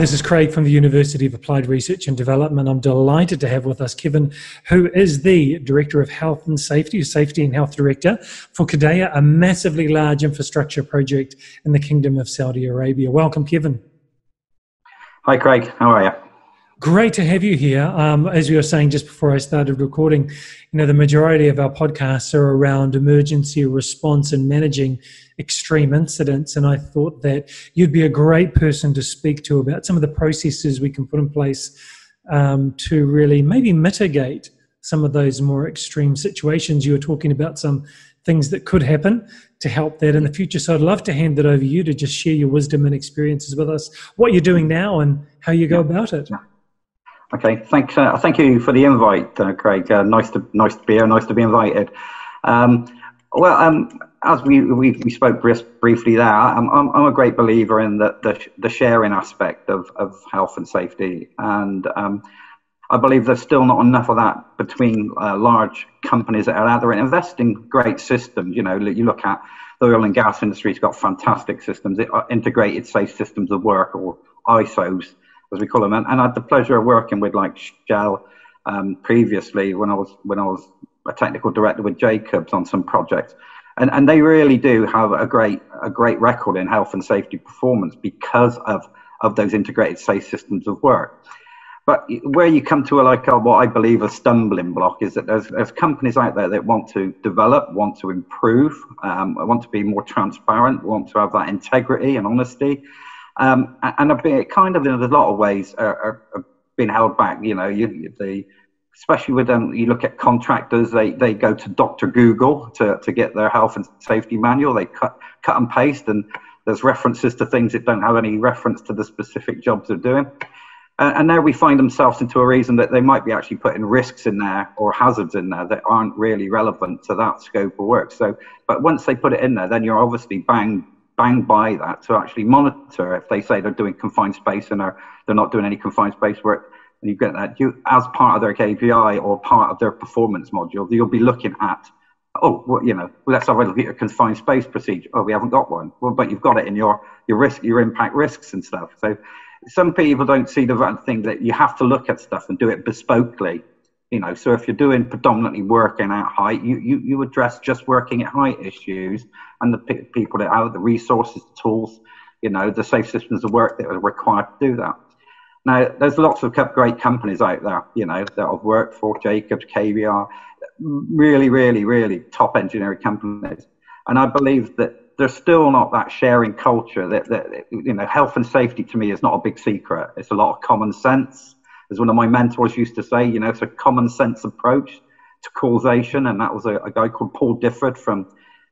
this is Craig from the University of Applied Research and Development. I'm delighted to have with us Kevin, who is the Director of Health and Safety, Safety and Health Director for Qiddiya, a massively large infrastructure project in the Kingdom of Saudi Arabia. Welcome, Kevin. Hi, Craig. How are you? Great to have you here. Um, as we were saying just before I started recording, you know, the majority of our podcasts are around emergency response and managing extreme incidents. And I thought that you'd be a great person to speak to about some of the processes we can put in place um, to really maybe mitigate some of those more extreme situations. You were talking about some things that could happen to help that in the future. So I'd love to hand it over to you to just share your wisdom and experiences with us, what you're doing now and how you go about it. Okay, thanks. Uh, thank you for the invite, uh, Craig. Uh, nice to nice to be here. Nice to be invited. Um, well, um, as we, we, we spoke briefly there, I'm, I'm, I'm, a great believer in the, the, the sharing aspect of, of health and safety, and um, I believe there's still not enough of that between uh, large companies that are out there and invest in great systems. You know, you look at the oil and gas industry's got fantastic systems, uh, integrated safe systems of work or ISOs as we call them. And, and I had the pleasure of working with like Shell um, previously when I was when I was a technical director with Jacobs on some projects. And, and they really do have a great a great record in health and safety performance because of, of those integrated safe systems of work. But where you come to a, like a, what I believe a stumbling block is that there's, there's companies out there that want to develop, want to improve, um, want to be more transparent, want to have that integrity and honesty, um, and a bit kind of in a lot of ways are, are, are being held back. You know, you, the especially with them, you look at contractors, they, they go to Dr. Google to, to get their health and safety manual. They cut, cut and paste, and there's references to things that don't have any reference to the specific jobs they're doing. Uh, and now we find themselves into a reason that they might be actually putting risks in there or hazards in there that aren't really relevant to that scope of work. So, but once they put it in there, then you're obviously bang bang by that to actually monitor if they say they're doing confined space and are they're not doing any confined space work and you get that. You as part of their KPI or part of their performance module you'll be looking at oh well, you know let's have a look at confined space procedure. Oh we haven't got one. Well but you've got it in your your risk your impact risks and stuff. So some people don't see the thing that you have to look at stuff and do it bespokely you know, so if you're doing predominantly working at height, you, you, you address just working at height issues and the people that have the resources, the tools, you know, the safe systems of work that are required to do that. Now, there's lots of great companies out there, you know, that I've worked for, Jacobs, KBR, really, really, really top engineering companies. And I believe that there's still not that sharing culture that, that, you know, health and safety to me is not a big secret. It's a lot of common sense as one of my mentors used to say, you know, it's a common sense approach to causation. And that was a, a guy called Paul Difford from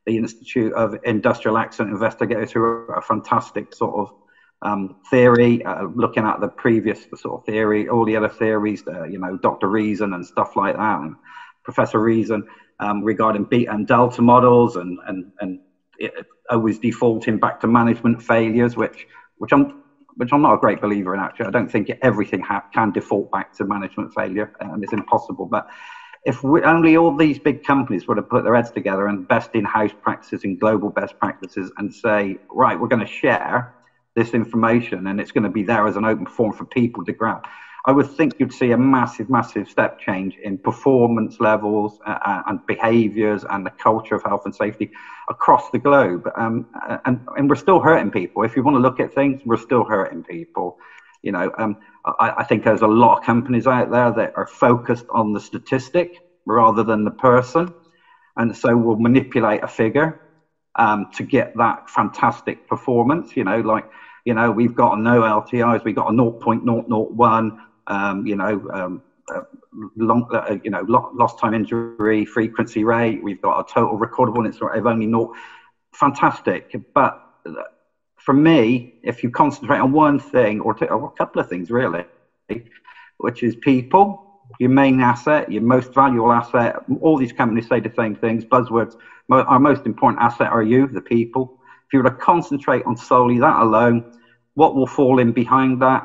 the Institute of Industrial Accident Investigators, who are a fantastic sort of um, theory, uh, looking at the previous sort of theory, all the other theories, uh, you know, Dr. Reason and stuff like that, and Professor Reason um, regarding beta and delta models, and and and always defaulting back to management failures, which which I'm which I'm not a great believer in. Actually, I don't think everything ha- can default back to management failure, and it's impossible. But if we, only all these big companies were to put their heads together and best in-house practices and global best practices, and say, right, we're going to share this information, and it's going to be there as an open form for people to grab. I would think you'd see a massive, massive step change in performance levels uh, uh, and behaviours and the culture of health and safety across the globe. Um, and, and we're still hurting people. If you want to look at things, we're still hurting people. You know, um, I, I think there's a lot of companies out there that are focused on the statistic rather than the person. And so we'll manipulate a figure um, to get that fantastic performance. You know, like, you know, we've got no LTIs, we've got a 0.001 um, you know, um, uh, long, uh, you know, lost time injury frequency rate. We've got a total recordable incident rate of only not fantastic. But for me, if you concentrate on one thing or, two, or a couple of things really, which is people, your main asset, your most valuable asset. All these companies say the same things. Buzzwords. Our most important asset are you, the people. If you were to concentrate on solely that alone, what will fall in behind that?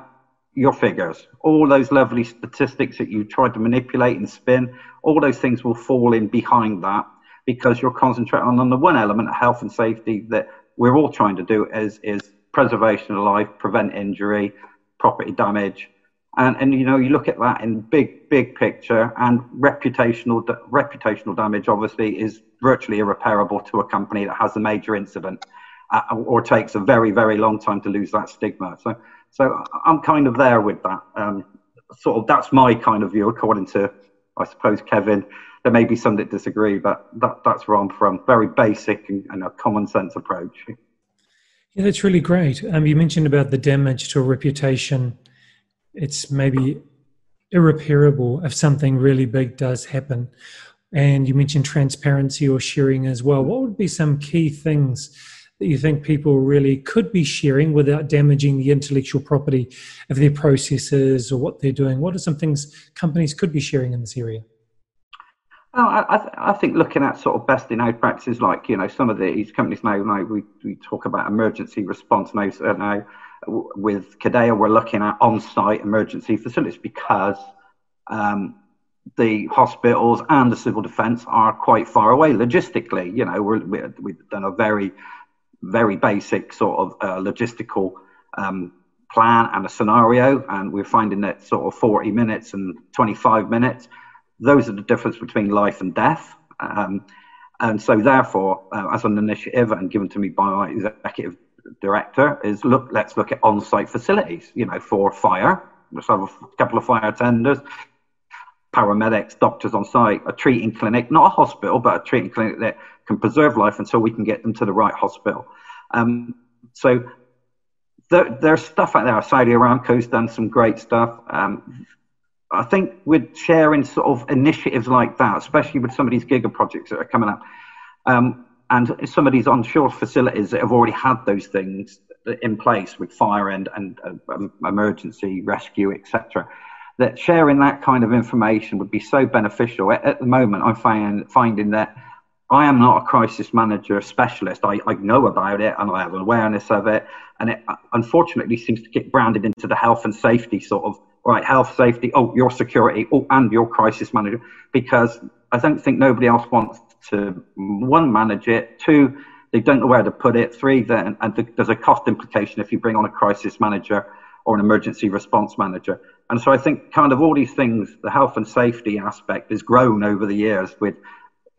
Your figures, all those lovely statistics that you tried to manipulate and spin, all those things will fall in behind that because you're concentrating on the one element of health and safety that we're all trying to do is, is preservation of life, prevent injury, property damage. And, and you know you look at that in big big picture and reputational reputational damage obviously is virtually irreparable to a company that has a major incident uh, or takes a very very long time to lose that stigma so so i'm kind of there with that. Um, sort of that's my kind of view according to i suppose kevin. There may be some that disagree but that, that's where i'm from. Very basic and, and a common sense approach. Yeah that's really great. Um, you mentioned about the damage to a reputation. It's maybe irreparable if something really big does happen. And you mentioned transparency or sharing as well. What would be some key things that you think people really could be sharing without damaging the intellectual property of their processes or what they're doing? What are some things companies could be sharing in this area? Oh, I, th- I, think looking at sort of best in out practices, like you know, some of these companies now, now we, we talk about emergency response now. So now with Qiddiya, we're looking at on-site emergency facilities because um, the hospitals and the civil defence are quite far away logistically. You know, we're, we've done a very, very basic sort of uh, logistical um, plan and a scenario, and we're finding that sort of 40 minutes and 25 minutes, those are the difference between life and death. Um, and so, therefore, uh, as an initiative and given to me by my executive director, is look, let's look at on-site facilities. You know, for fire, let's have a couple of fire tenders paramedics, doctors on site, a treating clinic, not a hospital, but a treating clinic that can preserve life until we can get them to the right hospital. Um, so there, there's stuff out there. Saudi Aramco's done some great stuff. Um, I think with sharing sort of initiatives like that, especially with some of these giga projects that are coming up, um, and some of these onshore facilities that have already had those things in place with fire and, and uh, emergency rescue, etc that sharing that kind of information would be so beneficial. At, at the moment, I'm find, finding that I am not a crisis manager specialist. I, I know about it and I have awareness of it. And it uh, unfortunately seems to get branded into the health and safety sort of, right, health, safety, oh, your security, oh, and your crisis manager, because I don't think nobody else wants to, one, manage it, two, they don't know where to put it, three, then, and there's a cost implication if you bring on a crisis manager or an emergency response manager. And so I think kind of all these things, the health and safety aspect has grown over the years with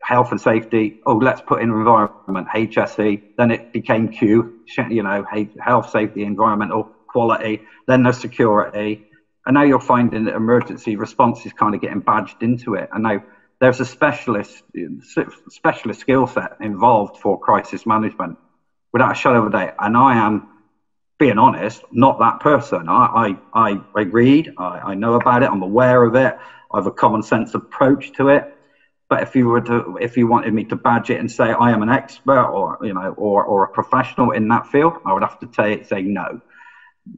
health and safety. Oh, let's put in environment, HSE. Then it became Q, you know, health, safety, environmental quality. Then there's security. And now you're finding that emergency response is kind of getting badged into it. And now there's a specialist, specialist skill set involved for crisis management without a shadow of a doubt. And I am being honest, not that person. I, I, I, read, I, I know about it, I'm aware of it, I have a common sense approach to it. But if you were to, if you wanted me to badge it and say I am an expert or you know or, or a professional in that field, I would have to say, say no.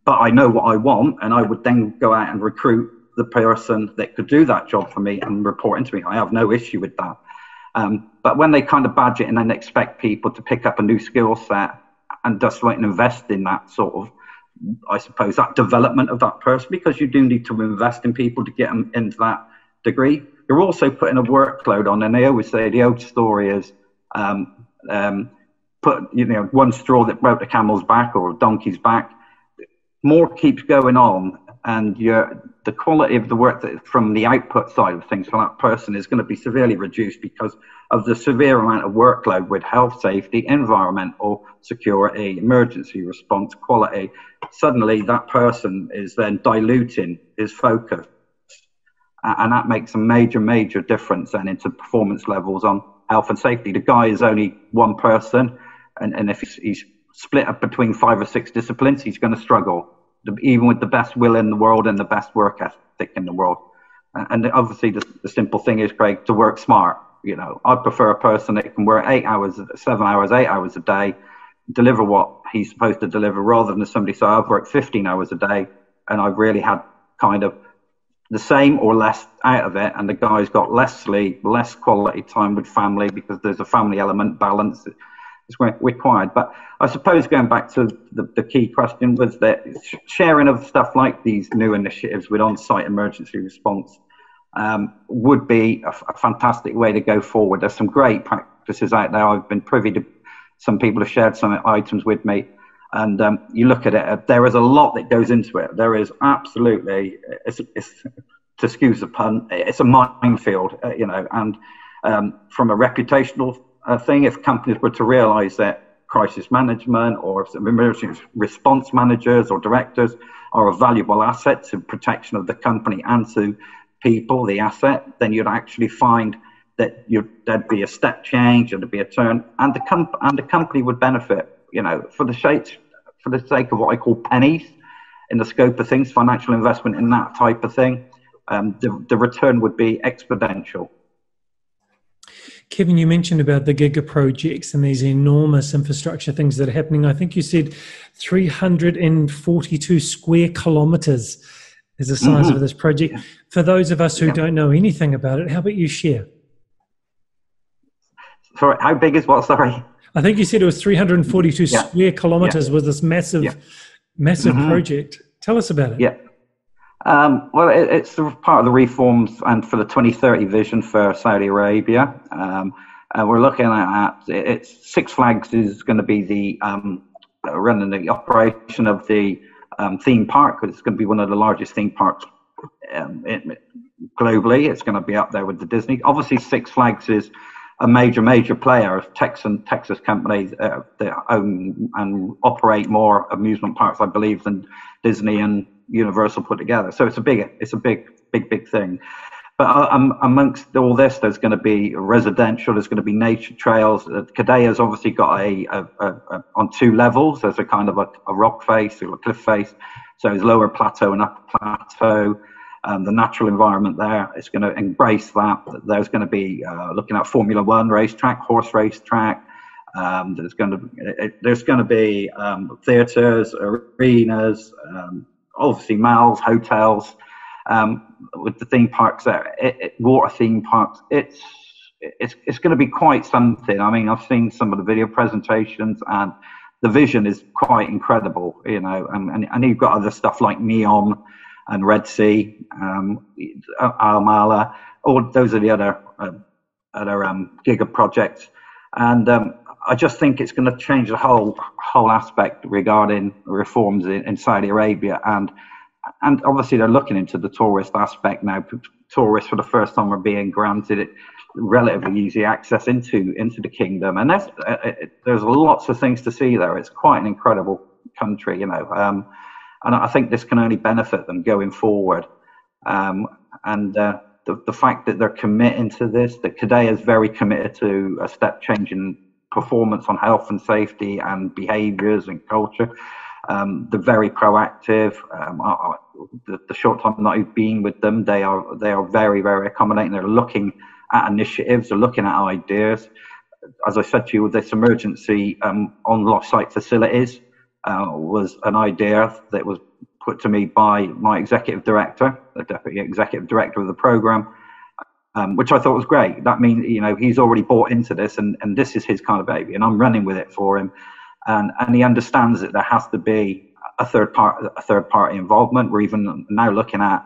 But I know what I want, and I would then go out and recruit the person that could do that job for me and report into me. I have no issue with that. Um, but when they kind of badge it and then expect people to pick up a new skill set and just like invest in that sort of I suppose that development of that person because you do need to invest in people to get them into that degree. You're also putting a workload on, and they always say the old story is um, um, put you know one straw that broke the camel's back or a donkey's back. More keeps going on, and the quality of the work that from the output side of things for that person is going to be severely reduced because of the severe amount of workload with health, safety, environmental security, emergency response, quality. Suddenly, that person is then diluting his focus, and that makes a major, major difference then into performance levels on health and safety. The guy is only one person, and, and if he's, he's split up between five or six disciplines, he's going to struggle even with the best will in the world and the best work ethic in the world. And obviously, the, the simple thing is, Craig, to work smart. You know, I prefer a person that can work eight hours, seven hours, eight hours a day, deliver what he's supposed to deliver, rather than somebody say, I've worked 15 hours a day and I've really had kind of the same or less out of it, and the guy's got less sleep, less quality time with family because there's a family element balance is required. But I suppose going back to the, the key question was that sharing of stuff like these new initiatives with on-site emergency response um, would be a, a, fantastic way to go forward. There's some great practices out there. I've been privy to some people have shared some items with me. And um, you look at it, uh, there is a lot that goes into it. There is absolutely, it's, it's to excuse the pun, it's a minefield, uh, you know. And um, from a reputational uh, thing, if companies were to realise that crisis management or emergency response managers or directors are a valuable asset to protection of the company and to people, the asset, then you'd actually find that there'd be a step change, there'd be a turn, and the, comp- and the company would benefit. You know, for the sake for the sake of what I call pennies in the scope of things, financial investment in that type of thing, um, the, the return would be exponential. Kevin, you mentioned about the giga projects and these enormous infrastructure things that are happening. I think you said 342 square kilometers is the size mm-hmm. of this project. For those of us who yeah. don't know anything about it, how about you share? Sorry, how big is what? Sorry. I think you said it was 342 yeah. square kilometers yeah. was this massive, massive mm-hmm. project. Tell us about it. Yeah. Um, well, it, it's part of the reforms and for the 2030 vision for Saudi Arabia. Um, uh, we're looking at it's Six Flags is going to be the um, running the operation of the um, theme park. Because it's going to be one of the largest theme parks um, globally. It's going to be up there with the Disney. Obviously, Six Flags is a major, major player. Of Texan Texas companies uh, that own and operate more amusement parks, I believe, than Disney and Universal put together. So it's a big, it's a big, big, big thing. But um, amongst all this, there's going to be residential. There's going to be nature trails. Uh, has obviously got a, a, a, a, on two levels. There's a kind of a, rock face a cliff face. So it's lower plateau and upper plateau. Um, the natural environment there is going to embrace that. There's going to be uh, looking at Formula One racetrack, horse racetrack. Um, there's going to there's going to be um, theaters, arenas, um, obviously malls, hotels, um, with the theme parks there, it, it, water theme parks. It's it's it's going to be quite something. I mean, I've seen some of the video presentations, and the vision is quite incredible. You know, and and, and you've got other stuff like Neom and Red Sea, um, Amaala. All those are the other uh, other um, giga projects, and um, I just think it's going to change the whole whole aspect regarding reforms in, in, Saudi Arabia, and and obviously they're looking into the tourist aspect now. Tourists for the first time are being granted relatively easy access into into the kingdom, and there's uh, uh there's lots of things to see there. It's quite an incredible country, you know, um, and I think this can only benefit them going forward. Um, and uh, the, the fact that they're committing to this, that Qiddiya is very committed to a step change in performance on health and safety and behaviors and culture. Um, they're very proactive. Um, I, I, the, the, short time that I've been with them, they are they are very very accommodating. They're looking at initiatives. They're looking at ideas. As I said to you, this emergency um, on site facilities uh, was an idea that was put to me by my executive director, the deputy executive director of the program, um, which I thought was great. That means you know he's already bought into this, and, and this is his kind of baby, and I'm running with it for him, and and he understands that there has to be a third part a third party involvement. We're even now looking at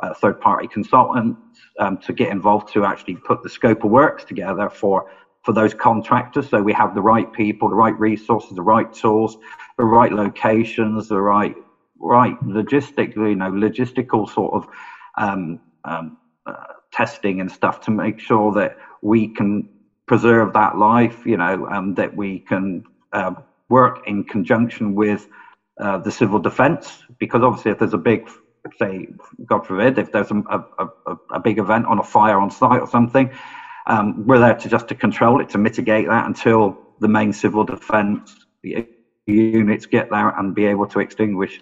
a third party consultant um, to get involved to actually put the scope of works together for for those contractors, so we have the right people, the right resources, the right tools, the right locations, the right right logistic, you know, logistical sort of um, um, uh, testing and stuff to make sure that we can preserve that life, you know, and that we can uh, work in conjunction with uh, the civil defence. Because obviously, if there's a big, say, God forbid, if there's a, a, a, a big event on a fire on site or something, um, we're there to just to control it, to mitigate that until the main civil defence units get there and be able to extinguish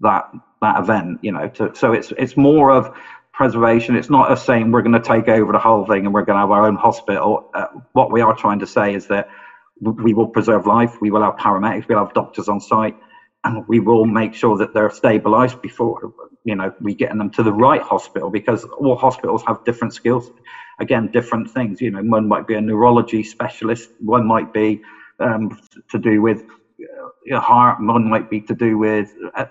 that that event. You know, to, so it's it's more of preservation. It's not us saying we're going to take over the whole thing and we're going to have our own hospital. Uh, what we are trying to say is that we will preserve life. We will have paramedics. We'll have doctors on site, and we will make sure that they're stabilised before you know we get them to the right hospital because all hospitals have different skills. Again, different things. You know, one might be a neurology specialist. One might be um, to do with your heart. One might be to do with uh,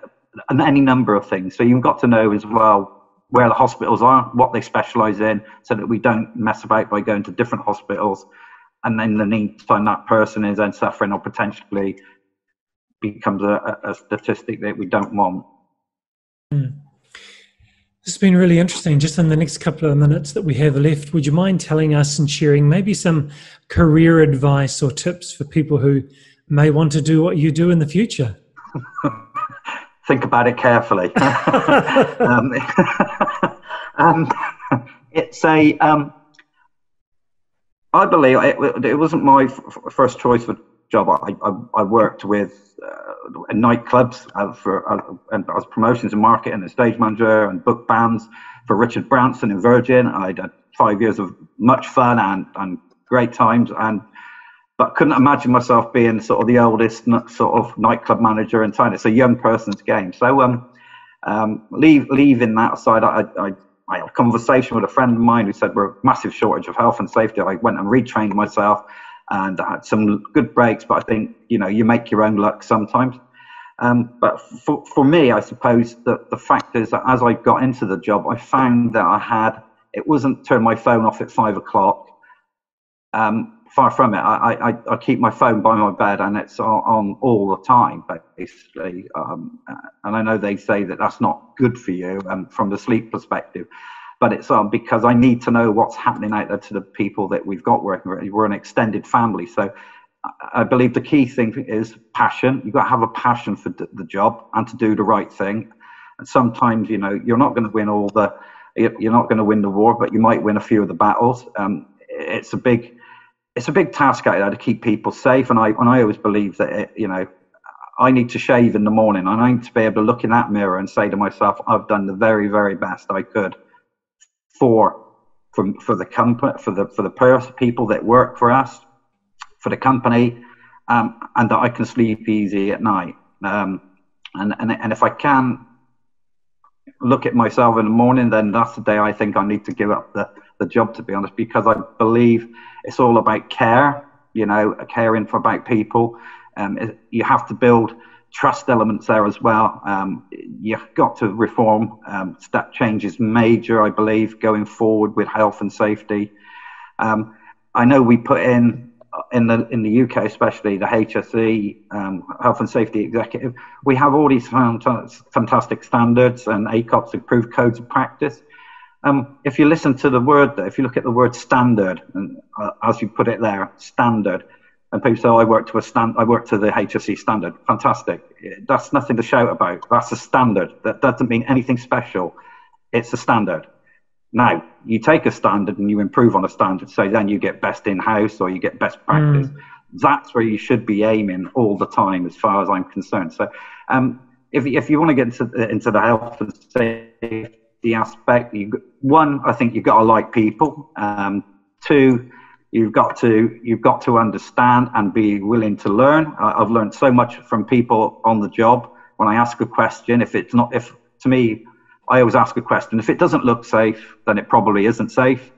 any number of things. So you've got to know as well where the hospitals are, what they specialize in, so that we don't mess about by going to different hospitals. And then the meantime, that person is then suffering or potentially becomes a, a statistic that we don't want. Mm. This has been really interesting. Just in the next couple of minutes that we have left, would you mind telling us and sharing maybe some career advice or tips for people who may want to do what you do in the future? Think about it carefully. um, um, it's a. Um, I believe it, it wasn't my f- first choice for job. I, I, I worked with uh, nightclubs uh, for uh, and promotions and marketing and stage manager and book bands for Richard Branson in Virgin. I had five years of much fun and, and great times and but couldn't imagine myself being sort of the oldest sort of nightclub manager in town. It's a young person's game. So um, um, leave, leaving that aside, I, I, I had a conversation with a friend of mine who said we're a massive shortage of health and safety. I went and retrained myself and I had some good breaks, but I think you know you make your own luck sometimes. Um, but for, for me, I suppose that the fact is that as I got into the job, I found that I had it wasn't turn my phone off at five o'clock. Um, far from it. I, I, I, keep my phone by my bed and it's on, all the time, basically. Um, and I know they say that that's not good for you um, from the sleep perspective but it's um, because I need to know what's happening out there to the people that we've got working. With. We're an extended family, so I believe the key thing is passion. You've got to have a passion for the job and to do the right thing. And sometimes, you know, you're not going to win all the, you're not going to win the war, but you might win a few of the battles. Um, it's a big, it's a big task out there to keep people safe. And I, and I always believe that, it, you know, I need to shave in the morning. I need to be able to look in that mirror and say to myself, I've done the very, very best I could for for, for the company for the for the people that work for us for the company um, and that I can sleep easy at night. Um, and, and and if I can look at myself in the morning then that's the day I think I need to give up the the job to be honest because I believe it's all about care you know caring for about people. Um, it, you have to build trust elements there as well. Um, you've got to reform. Um, step is major, I believe, going forward with health and safety. Um, I know we put in in the in the UK, especially the HSE um, Health and Safety Executive. We have all these fantastic standards and ACOPS approved codes of practice. Um, if you listen to the word, if you look at the word standard, and uh, as you put it there, standard and people say, oh, I work to a stand, I work to the HSE standard. Fantastic. That's nothing to shout about. That's a standard. That doesn't mean anything special. It's a standard. Now, you take a standard and you improve on a standard, so then you get best in house or you get best practice. Mm. That's where you should be aiming all the time, as far as I'm concerned. So, um, if, if you want to get into the, into the health and safety aspect, you, one, I think you've got to like people. Um, two, You've got to you've got to understand and be willing to learn. I've learned so much from people on the job. When I ask a question, if it's not if to me, I always ask a question. If it doesn't look safe, then it probably isn't safe.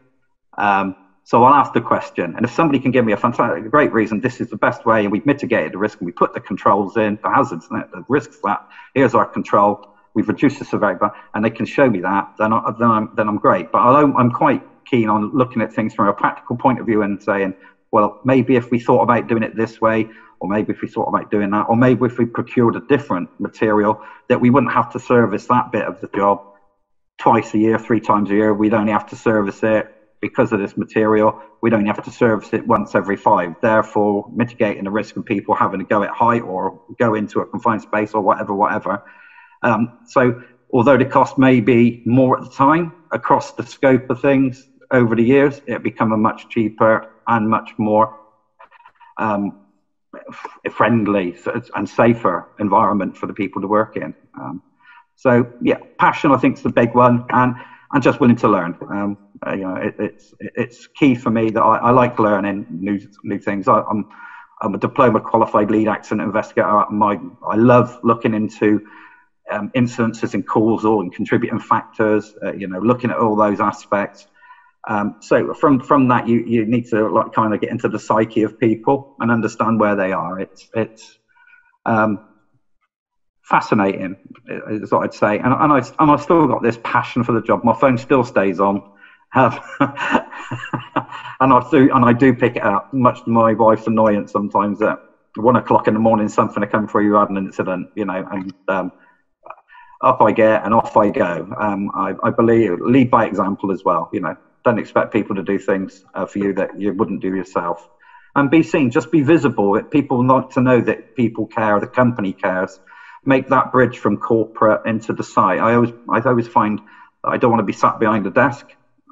Um, so I'll ask the question, and if somebody can give me a fantastic, great reason, this is the best way, and we've mitigated the risk, and we put the controls in, the hazards, the risks. That here's our control. We've reduced the severity, and they can show me that. Then, I, then I'm then I'm great. But I'm quite keen on looking at things from a practical point of view and saying, well, maybe if we thought about doing it this way, or maybe if we thought about doing that, or maybe if we procured a different material, that we wouldn't have to service that bit of the job twice a year, three times a year. We'd only have to service it because of this material. We'd only have to service it once every five, therefore mitigating the risk of people having to go at height or go into a confined space or whatever, whatever. Um, so although the cost may be more at the time across the scope of things, over the years, it become a much cheaper and much more um, friendly and safer environment for the people to work in. Um, so yeah, passion I think is the big one, and and just willing to learn. Um, you know, it, it's it's key for me that I, I like learning new new things. I, I'm I'm a diploma qualified lead accident investigator. My I love looking into um, incidences and causal and contributing factors. Uh, you know, looking at all those aspects. Um, so from from that, you, you need to like kind of get into the psyche of people and understand where they are. It's it's um, fascinating, is what I'd say. And, and I and I still got this passion for the job. My phone still stays on, um, and I do and I do pick it up. Much to my wife's annoyance sometimes that one o'clock in the morning, something to come through, you had an incident, you know, and um, up I get and off I go. Um, I, I, believe lead by example as well. You know, don't expect people to do things uh, for you that you wouldn't do yourself. And be seen, just be visible. People like to know that people care, the company cares. Make that bridge from corporate into the site. I always, I always find I don't want to be sat behind a desk.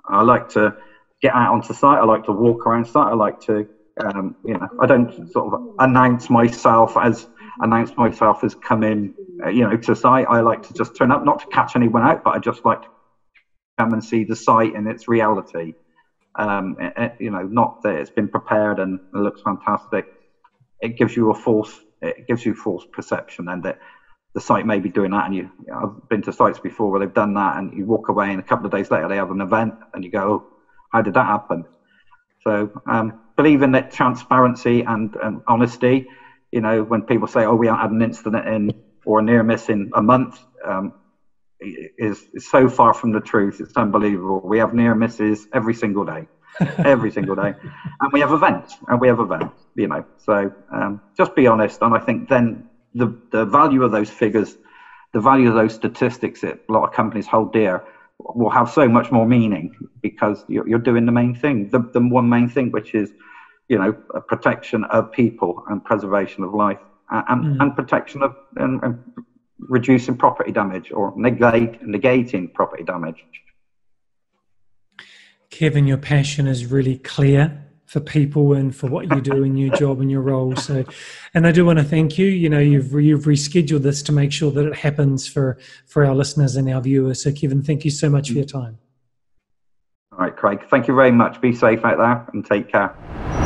I like to get out onto site. I like to walk around site. I like to, um, you know, I don't sort of announce myself as announce myself as coming, uh, you know, to site. I like to just turn up, not to catch anyone out, but I just like to come and see the site in its reality. Um, it, it, you know, not that it's been prepared and it looks fantastic. It gives you a false, it gives you false perception, and that the site may be doing that. And you, you know, I've been to sites before where they've done that, and you walk away, and a couple of days later they have an event, and you go, oh, "How did that happen?" So um, believe in that transparency and, and honesty you know, when people say, "Oh, we haven't had an incident in or a near miss in a month," um, is, is so far from the truth. It's unbelievable. We have near misses every single day, every single day, and we have events, and we have events. You know, so um, just be honest, and I think then the the value of those figures, the value of those statistics that a lot of companies hold dear, will have so much more meaning because you're, you're doing the main thing, the, the one main thing, which is you know, protection of people and preservation of life and, mm. and protection of and, and, reducing property damage or negate, negating property damage. Kevin, your passion is really clear for people and for what you do in your job and your role. So, and I do want to thank you. You know, you've you've rescheduled this to make sure that it happens for for our listeners and our viewers. So, Kevin, thank you so much for your time. All right, Craig. Thank you very much. Be safe out there and take care.